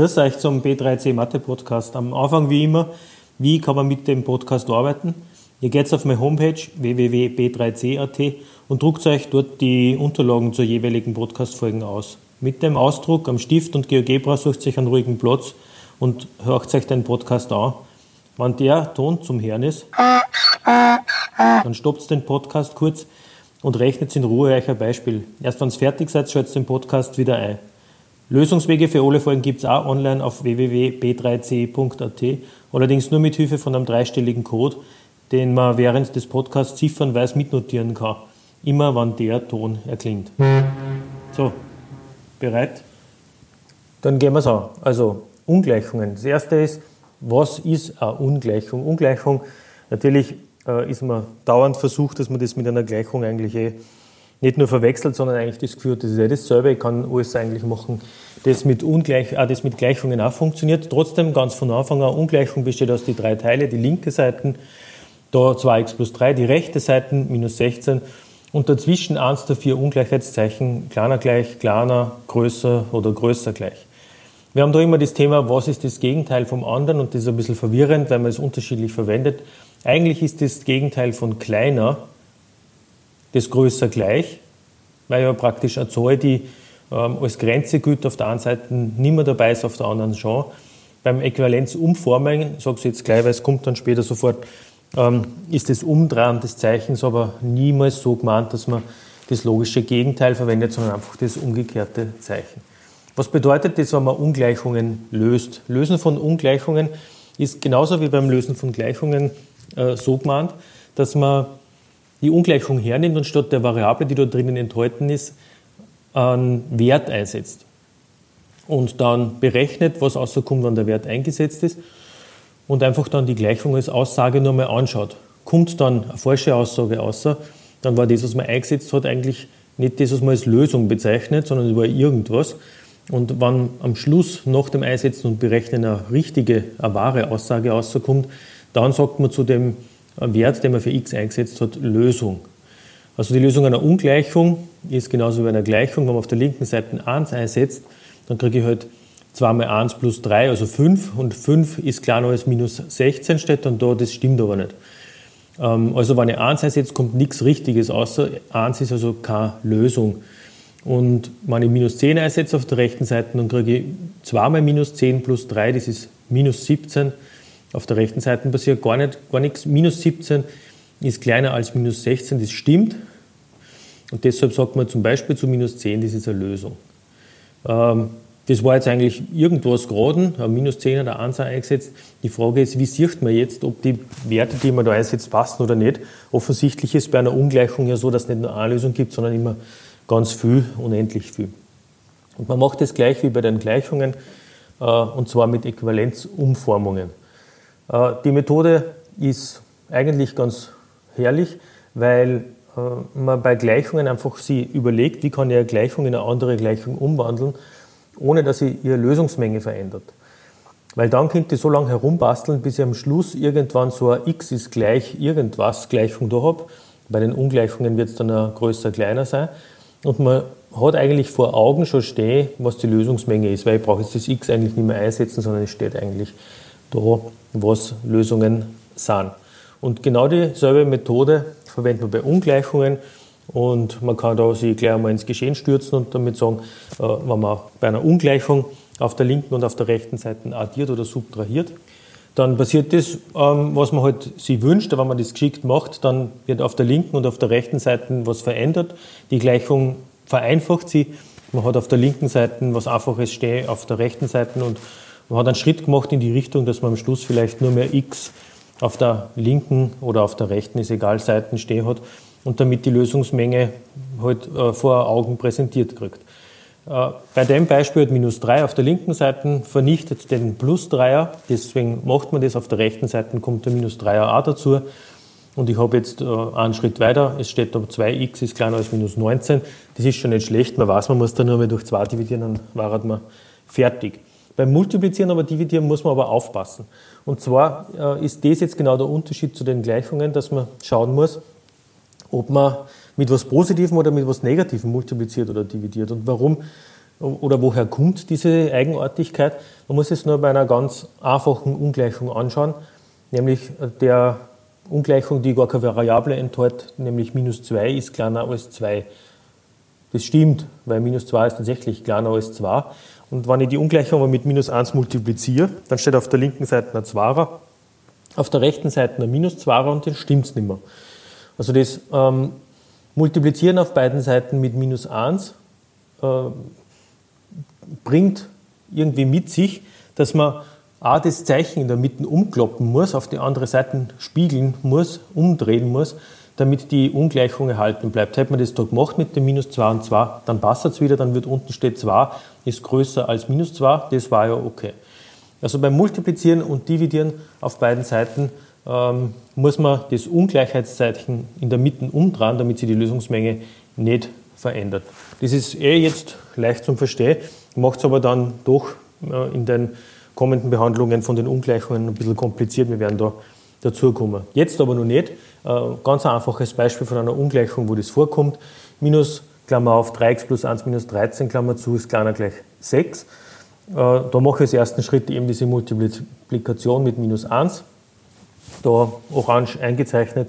Grüß euch zum B3C Mathe Podcast. Am Anfang wie immer, wie kann man mit dem Podcast arbeiten? Ihr geht auf meine Homepage www.b3c.at und druckt euch dort die Unterlagen zur jeweiligen Podcast-Folgen aus. Mit dem Ausdruck am Stift und GeoGebra sucht euch einen ruhigen Platz und hört euch den Podcast an. Wenn der Ton zum Hören ist, dann stoppt den Podcast kurz und rechnet in Ruhe euch ein Beispiel. Erst wenn es fertig seid, schaltet den Podcast wieder ein. Lösungswege für alle Folgen gibt es auch online auf www.b3c.at, allerdings nur mit Hilfe von einem dreistelligen Code, den man während des Podcasts ziffernweise mitnotieren kann. Immer wann der Ton erklingt. So, bereit? Dann gehen wir es an. Also, Ungleichungen. Das erste ist, was ist eine Ungleichung? Ungleichung, natürlich äh, ist man dauernd versucht, dass man das mit einer Gleichung eigentlich eh nicht nur verwechselt, sondern eigentlich das Gefühl, das ist ja dasselbe, ich kann alles eigentlich machen, das mit, Ungleich, äh, das mit Gleichungen auch funktioniert. Trotzdem, ganz von Anfang an, Ungleichung besteht aus die drei Teile, die linke Seite, da 2x plus 3, die rechte Seite, minus 16, und dazwischen eins der vier Ungleichheitszeichen, kleiner gleich, kleiner, größer oder größer gleich. Wir haben da immer das Thema, was ist das Gegenteil vom anderen, und das ist ein bisschen verwirrend, weil man es unterschiedlich verwendet. Eigentlich ist das Gegenteil von kleiner das größer gleich, weil ja praktisch eine Zahl, die ähm, als Grenze gilt, auf der einen Seite nicht mehr dabei ist, auf der anderen schon. Beim Äquivalenzumformen, ich sage es jetzt gleich, weil es kommt dann später sofort, ähm, ist das Umdrehen des Zeichens aber niemals so gemeint, dass man das logische Gegenteil verwendet, sondern einfach das umgekehrte Zeichen. Was bedeutet das, wenn man Ungleichungen löst? Lösen von Ungleichungen ist genauso wie beim Lösen von Gleichungen äh, so gemeint, dass man die Ungleichung hernimmt und statt der Variable, die da drinnen enthalten ist, einen Wert einsetzt. Und dann berechnet, was rauskommt, wenn der Wert eingesetzt ist und einfach dann die Gleichung als Aussage nochmal anschaut. Kommt dann eine falsche Aussage außer, dann war das, was man eingesetzt hat, eigentlich nicht das, was man als Lösung bezeichnet, sondern es war irgendwas. Und wenn am Schluss nach dem Einsetzen und Berechnen eine richtige, eine wahre Aussage rauskommt, dann sagt man zu dem Wert, den man für x eingesetzt hat, Lösung. Also die Lösung einer Ungleichung ist genauso wie einer Gleichung. Wenn man auf der linken Seite 1 einsetzt, dann kriege ich halt 2 mal 1 plus 3, also 5. Und 5 ist kleiner als minus 16 steht dann da, das stimmt aber nicht. Ähm, also wenn ich 1 einsetze, kommt nichts Richtiges, außer 1 ist also keine Lösung. Und wenn ich minus 10 einsetze auf der rechten Seite, dann kriege ich 2 mal minus 10 plus 3, das ist minus 17. Auf der rechten Seite passiert gar, nicht, gar nichts. Minus 17 ist kleiner als minus 16, das stimmt. Und deshalb sagt man zum Beispiel zu minus 10, das ist eine Lösung. Ähm, das war jetzt eigentlich irgendwas geraden, minus 10 oder 1 eingesetzt. Die Frage ist, wie sieht man jetzt, ob die Werte, die man da einsetzt, passen oder nicht. Offensichtlich ist bei einer Ungleichung ja so, dass es nicht nur eine Lösung gibt, sondern immer ganz viel, unendlich viel. Und man macht das gleich wie bei den Gleichungen, äh, und zwar mit Äquivalenzumformungen. Äh, die Methode ist eigentlich ganz herrlich, weil äh, man bei Gleichungen einfach sie überlegt, wie kann ich eine Gleichung in eine andere Gleichung umwandeln, ohne dass sie ihre Lösungsmenge verändert. Weil dann könnt ihr so lange herumbasteln, bis ihr am Schluss irgendwann so ein x ist gleich irgendwas Gleichung da habt. Bei den Ungleichungen wird es dann ein größer, kleiner sein. Und man hat eigentlich vor Augen schon stehen, was die Lösungsmenge ist, weil ich brauche jetzt das x eigentlich nicht mehr einsetzen, sondern es steht eigentlich da, was Lösungen sind. Und genau dieselbe Methode verwendet man bei Ungleichungen und man kann da sich gleich einmal ins Geschehen stürzen und damit sagen, äh, wenn man bei einer Ungleichung auf der linken und auf der rechten Seite addiert oder subtrahiert, dann passiert das, ähm, was man halt sich wünscht. Wenn man das geschickt macht, dann wird auf der linken und auf der rechten Seite was verändert. Die Gleichung vereinfacht sie. Man hat auf der linken Seite was Einfaches stehen, auf der rechten Seite und man hat einen Schritt gemacht in die Richtung, dass man am Schluss vielleicht nur mehr x auf der linken oder auf der rechten, ist egal, Seiten stehen hat und damit die Lösungsmenge halt äh, vor Augen präsentiert kriegt. Äh, bei dem Beispiel hat minus 3 auf der linken Seite vernichtet den plus 3er, deswegen macht man das, auf der rechten Seite kommt der minus 3er auch dazu. Und ich habe jetzt äh, einen Schritt weiter, es steht da 2x ist kleiner als minus 19. Das ist schon nicht schlecht, man weiß, man muss da nur mal durch 2 dividieren, dann war man fertig. Beim Multiplizieren, aber Dividieren muss man aber aufpassen. Und zwar äh, ist das jetzt genau der Unterschied zu den Gleichungen, dass man schauen muss, ob man mit was Positivem oder mit was Negativem multipliziert oder dividiert. Und warum oder woher kommt diese Eigenartigkeit? Man muss es nur bei einer ganz einfachen Ungleichung anschauen, nämlich der Ungleichung, die gar keine Variable enthält, nämlich minus 2 ist kleiner als 2. Das stimmt, weil minus 2 ist tatsächlich kleiner als 2. Und wenn ich die Ungleichung mit minus 1 multipliziere, dann steht auf der linken Seite ein 2er, auf der rechten Seite ein minus 2er und dann stimmt es nicht mehr. Also das ähm, Multiplizieren auf beiden Seiten mit minus 1 äh, bringt irgendwie mit sich, dass man A, das Zeichen in der Mitte umkloppen muss, auf die andere Seite spiegeln muss, umdrehen muss, damit die Ungleichung erhalten bleibt. Hätte man das da gemacht mit dem minus 2 und 2, dann passt es wieder, dann wird unten steht 2, ist größer als minus 2, das war ja okay. Also beim Multiplizieren und Dividieren auf beiden Seiten ähm, muss man das Ungleichheitszeichen in der Mitte umdrehen, damit sich die Lösungsmenge nicht verändert. Das ist eh jetzt leicht zum Verstehen, macht es aber dann doch äh, in den kommenden Behandlungen von den Ungleichungen ein bisschen kompliziert. Wir werden da dazukommen. Jetzt aber noch nicht. Äh, ganz ein einfaches Beispiel von einer Ungleichung, wo das vorkommt. Minus, Klammer auf, 3x plus 1 minus 13, Klammer zu, ist kleiner gleich 6. Äh, da mache ich als ersten Schritt eben diese Multiplikation mit minus 1. Da orange eingezeichnet.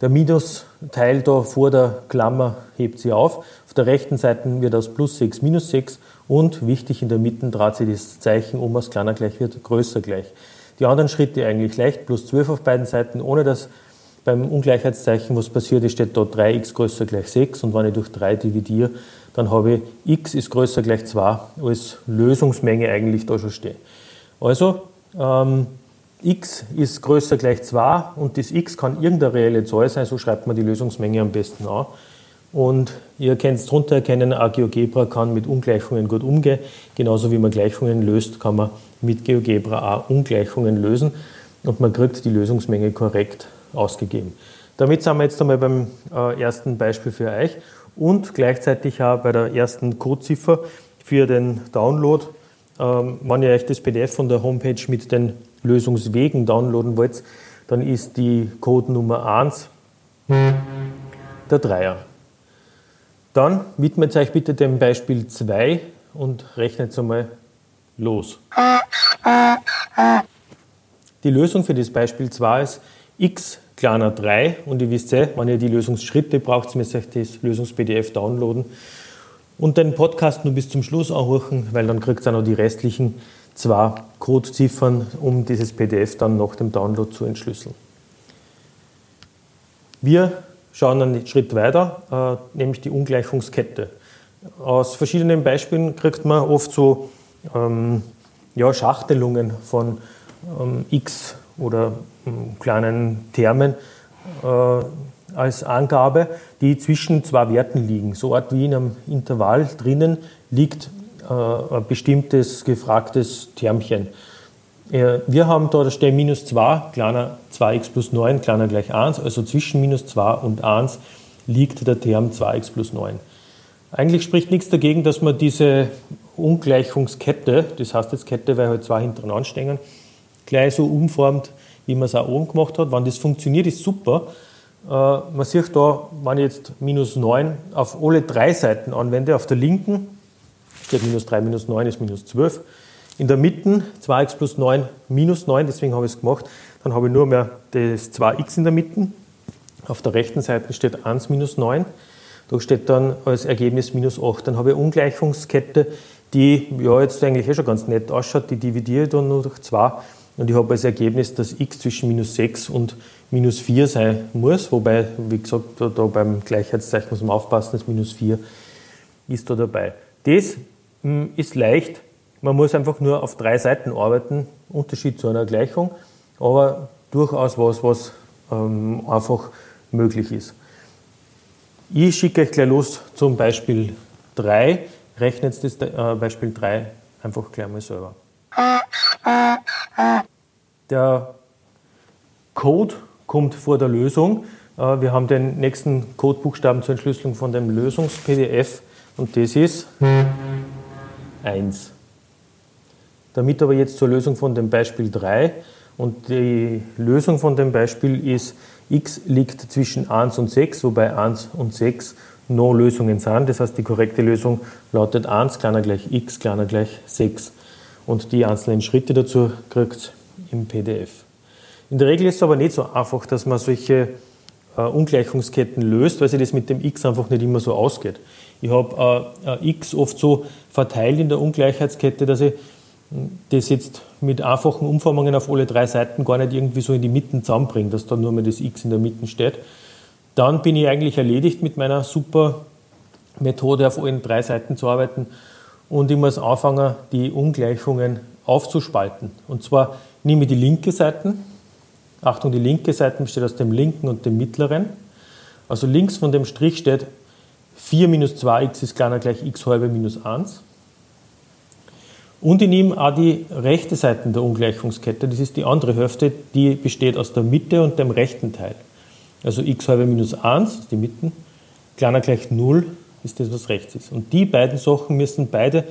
Der Minusteil da vor der Klammer hebt sie auf. Auf der rechten Seite wird aus plus 6 minus 6 und wichtig in der Mitte dreht sich das Zeichen um aus kleiner gleich wird größer gleich. Die anderen Schritte eigentlich leicht, plus 12 auf beiden Seiten, ohne dass beim Ungleichheitszeichen was passiert ist, steht da 3x größer gleich 6 und wenn ich durch 3 dividiere, dann habe ich x ist größer gleich 2 als Lösungsmenge eigentlich da schon stehen. Also ähm, x ist größer gleich 2 und das x kann irgendeine reelle Zahl sein, so schreibt man die Lösungsmenge am besten an. Und ihr könnt es drunter erkennen, ein GeoGebra kann mit Ungleichungen gut umgehen. Genauso wie man Gleichungen löst, kann man mit GeoGebra Ungleichungen lösen und man kriegt die Lösungsmenge korrekt ausgegeben. Damit sind wir jetzt einmal beim äh, ersten Beispiel für euch und gleichzeitig auch bei der ersten Codeziffer für den Download. Ähm, wenn ihr euch das PDF von der Homepage mit den Lösungswegen downloaden wollt, dann ist die Code Nummer 1 der Dreier. Dann widmet euch bitte dem Beispiel 2 und rechnet einmal los. Die Lösung für das Beispiel 2 ist x kleiner 3 und ihr wisst ja, wenn ihr die Lösungsschritte braucht, müsst ihr euch das Lösungs-PDF downloaden und den Podcast nur bis zum Schluss anhören, weil dann kriegt ihr noch die restlichen zwei Codeziffern, um dieses PDF dann nach dem Download zu entschlüsseln. Wir schauen einen Schritt weiter, äh, nämlich die Ungleichungskette. Aus verschiedenen Beispielen kriegt man oft so ähm, ja, Schachtelungen von ähm, x oder ähm, kleinen Termen äh, als Angabe, die zwischen zwei Werten liegen. So Art wie in einem Intervall drinnen liegt äh, ein bestimmtes gefragtes Termchen. Äh, wir haben da, da steht minus 2, kleiner 2x plus 9, kleiner gleich 1, also zwischen minus 2 und 1 liegt der Term 2x plus 9. Eigentlich spricht nichts dagegen, dass man diese Ungleichungskette, das heißt jetzt Kette, weil halt zwei hintereinander stehen, gleich so umformt, wie man es auch oben gemacht hat. Wenn das funktioniert, ist super. Äh, man sieht da, wenn ich jetzt minus 9 auf alle drei Seiten anwende, auf der linken steht minus 3 minus 9 ist minus 12. In der Mitte 2x plus 9 minus 9, deswegen habe ich es gemacht. Dann habe ich nur mehr das 2x in der Mitte. Auf der rechten Seite steht 1 minus 9. Da steht dann als Ergebnis minus 8. Dann habe ich Ungleichungskette, die ja jetzt eigentlich eh schon ganz nett ausschaut. Die dividiere ich dann nur durch 2 und ich habe als Ergebnis, dass x zwischen minus 6 und minus 4 sein muss. Wobei, wie gesagt, da, da beim Gleichheitszeichen muss man aufpassen, das minus 4 ist da dabei. Das hm, ist leicht. Man muss einfach nur auf drei Seiten arbeiten, Unterschied zu einer Gleichung, aber durchaus was, was ähm, einfach möglich ist. Ich schicke euch gleich los zum Beispiel 3. Rechnet das äh, Beispiel 3 einfach gleich mal selber. Der Code kommt vor der Lösung. Äh, wir haben den nächsten Codebuchstaben zur Entschlüsselung von dem Lösungs-PDF und das ist 1. Damit aber jetzt zur Lösung von dem Beispiel 3 und die Lösung von dem Beispiel ist, x liegt zwischen 1 und 6, wobei 1 und 6 No-Lösungen sind. Das heißt, die korrekte Lösung lautet 1 kleiner gleich x kleiner gleich 6. Und die einzelnen Schritte dazu kriegt im PDF. In der Regel ist es aber nicht so einfach, dass man solche äh, Ungleichungsketten löst, weil sich das mit dem x einfach nicht immer so ausgeht. Ich habe äh, x oft so verteilt in der Ungleichheitskette, dass ich das jetzt mit einfachen Umformungen auf alle drei Seiten gar nicht irgendwie so in die Mitten zusammenbringe, dass da nur mal das x in der Mitte steht. Dann bin ich eigentlich erledigt mit meiner super Methode, auf allen drei Seiten zu arbeiten. Und ich muss anfangen, die Ungleichungen aufzuspalten. Und zwar nehme ich die linke Seite. Achtung, die linke Seite besteht aus dem linken und dem mittleren. Also links von dem Strich steht 4 minus 2x ist kleiner gleich x halbe minus 1. Und ich nehme auch die rechte Seite der Ungleichungskette, das ist die andere Hälfte, die besteht aus der Mitte und dem rechten Teil. Also x halbe minus 1 ist die Mitte, kleiner gleich 0 ist das, was rechts ist. Und die beiden Sachen müssen beide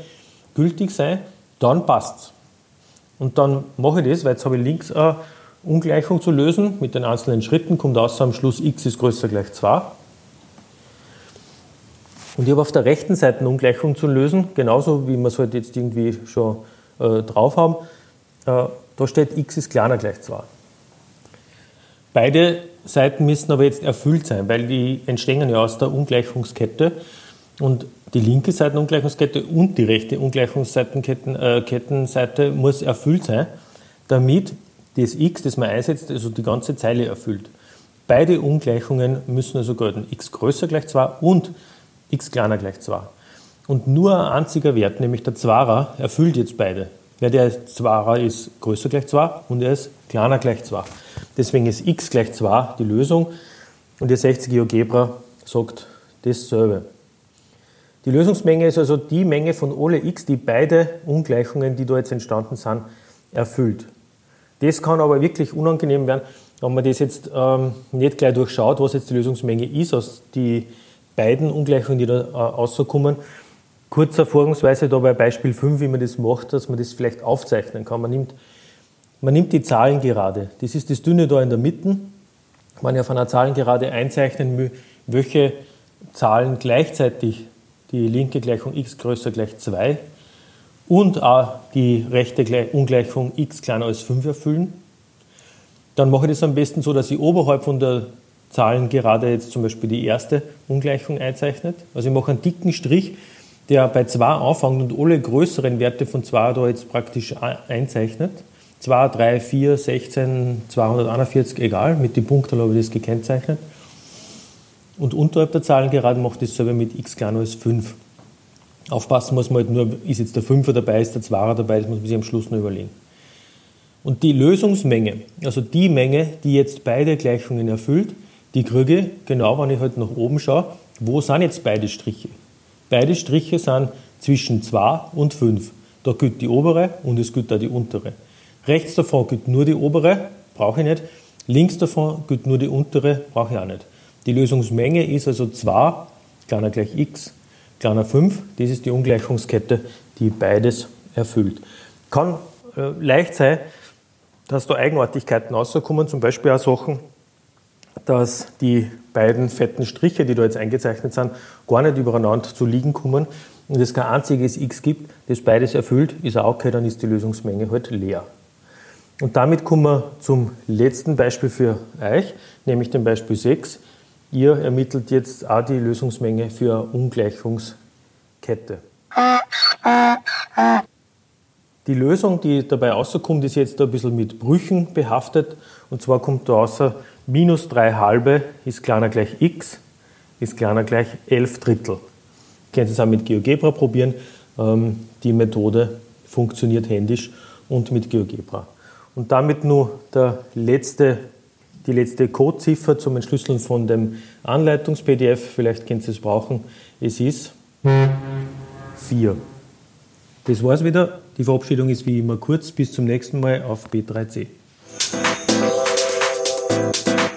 gültig sein, dann passt's. Und dann mache ich das, weil jetzt habe ich links eine Ungleichung zu lösen mit den einzelnen Schritten, kommt aus am Schluss x ist größer gleich 2. Und ich habe auf der rechten Seite eine Ungleichung zu lösen, genauso wie wir es halt jetzt irgendwie schon äh, drauf haben. Äh, da steht x ist kleiner gleich 2. Beide Seiten müssen aber jetzt erfüllt sein, weil die entstehen ja aus der Ungleichungskette. Und die linke Seitenungleichungskette und die rechte Ungleichungskettenseite äh, muss erfüllt sein, damit das x, das man einsetzt, also die ganze Zeile erfüllt. Beide Ungleichungen müssen also gelten. x größer gleich 2 und x kleiner gleich 2. Und nur ein einziger Wert, nämlich der Zwarer, erfüllt jetzt beide. Ja, der Zwarer ist größer gleich 2 und er ist kleiner gleich 2. Deswegen ist x gleich 2 die Lösung und ihr 60 GeoGebra sagt dasselbe. Die Lösungsmenge ist also die Menge von alle x, die beide Ungleichungen, die da jetzt entstanden sind, erfüllt. Das kann aber wirklich unangenehm werden, wenn man das jetzt ähm, nicht gleich durchschaut, was jetzt die Lösungsmenge ist aus die beiden Ungleichungen, die da äh, rauskommen. Kurzer Vorgangsweise da bei Beispiel 5, wie man das macht, dass man das vielleicht aufzeichnen kann. Man nimmt, man nimmt die Zahlen gerade. Das ist das Dünne da in der Mitte. Man ja von einer Zahlengerade einzeichnen, welche Zahlen gleichzeitig die linke Gleichung x größer gleich 2 und auch die rechte Ungleichung x kleiner als 5 erfüllen. Dann mache ich das am besten so, dass ich oberhalb von der Zahlen gerade jetzt zum Beispiel die erste Ungleichung einzeichnet. Also ich mache einen dicken Strich, der bei 2 anfängt und alle größeren Werte von 2 da jetzt praktisch einzeichnet. 2, 3, 4, 16, 241, egal, mit den Punkten habe ich das gekennzeichnet. Und unterhalb der Zahlen gerade macht das selber mit x kleiner als 5. Aufpassen muss man halt nur, ist jetzt der 5er dabei, ist der 2er dabei, das muss man sich am Schluss nur überlegen. Und die Lösungsmenge, also die Menge, die jetzt beide Gleichungen erfüllt, die kriege genau, wenn ich halt nach oben schaue, wo sind jetzt beide Striche? Beide Striche sind zwischen 2 und 5. Da gilt die obere und es gilt auch die untere. Rechts davon gilt nur die obere, brauche ich nicht. Links davon gilt nur die untere, brauche ich auch nicht. Die Lösungsmenge ist also 2, kleiner gleich x, kleiner 5. Das ist die Ungleichungskette, die beides erfüllt. Kann äh, leicht sein, dass da Eigenartigkeiten rauskommen, zum Beispiel auch Sachen, dass die beiden fetten Striche, die da jetzt eingezeichnet sind, gar nicht übereinander zu liegen kommen und es kein einziges x gibt, das beides erfüllt, ist auch okay, dann ist die Lösungsmenge halt leer. Und damit kommen wir zum letzten Beispiel für euch, nämlich dem Beispiel 6. Ihr ermittelt jetzt auch die Lösungsmenge für eine Ungleichungskette. Die Lösung, die dabei rauskommt, ist jetzt ein bisschen mit Brüchen behaftet. Und zwar kommt da außer minus 3 halbe ist kleiner gleich x, ist kleiner gleich 11 Drittel. Ihr könnt es auch mit GeoGebra probieren. Ähm, die Methode funktioniert händisch und mit GeoGebra. Und damit nur der letzte, die letzte Codeziffer zum Entschlüsseln von dem Anleitungs-PDF. Vielleicht könnt ihr es brauchen. Es ist 4. Das war's wieder. Die Verabschiedung ist wie immer kurz. Bis zum nächsten Mal auf B3C. Thank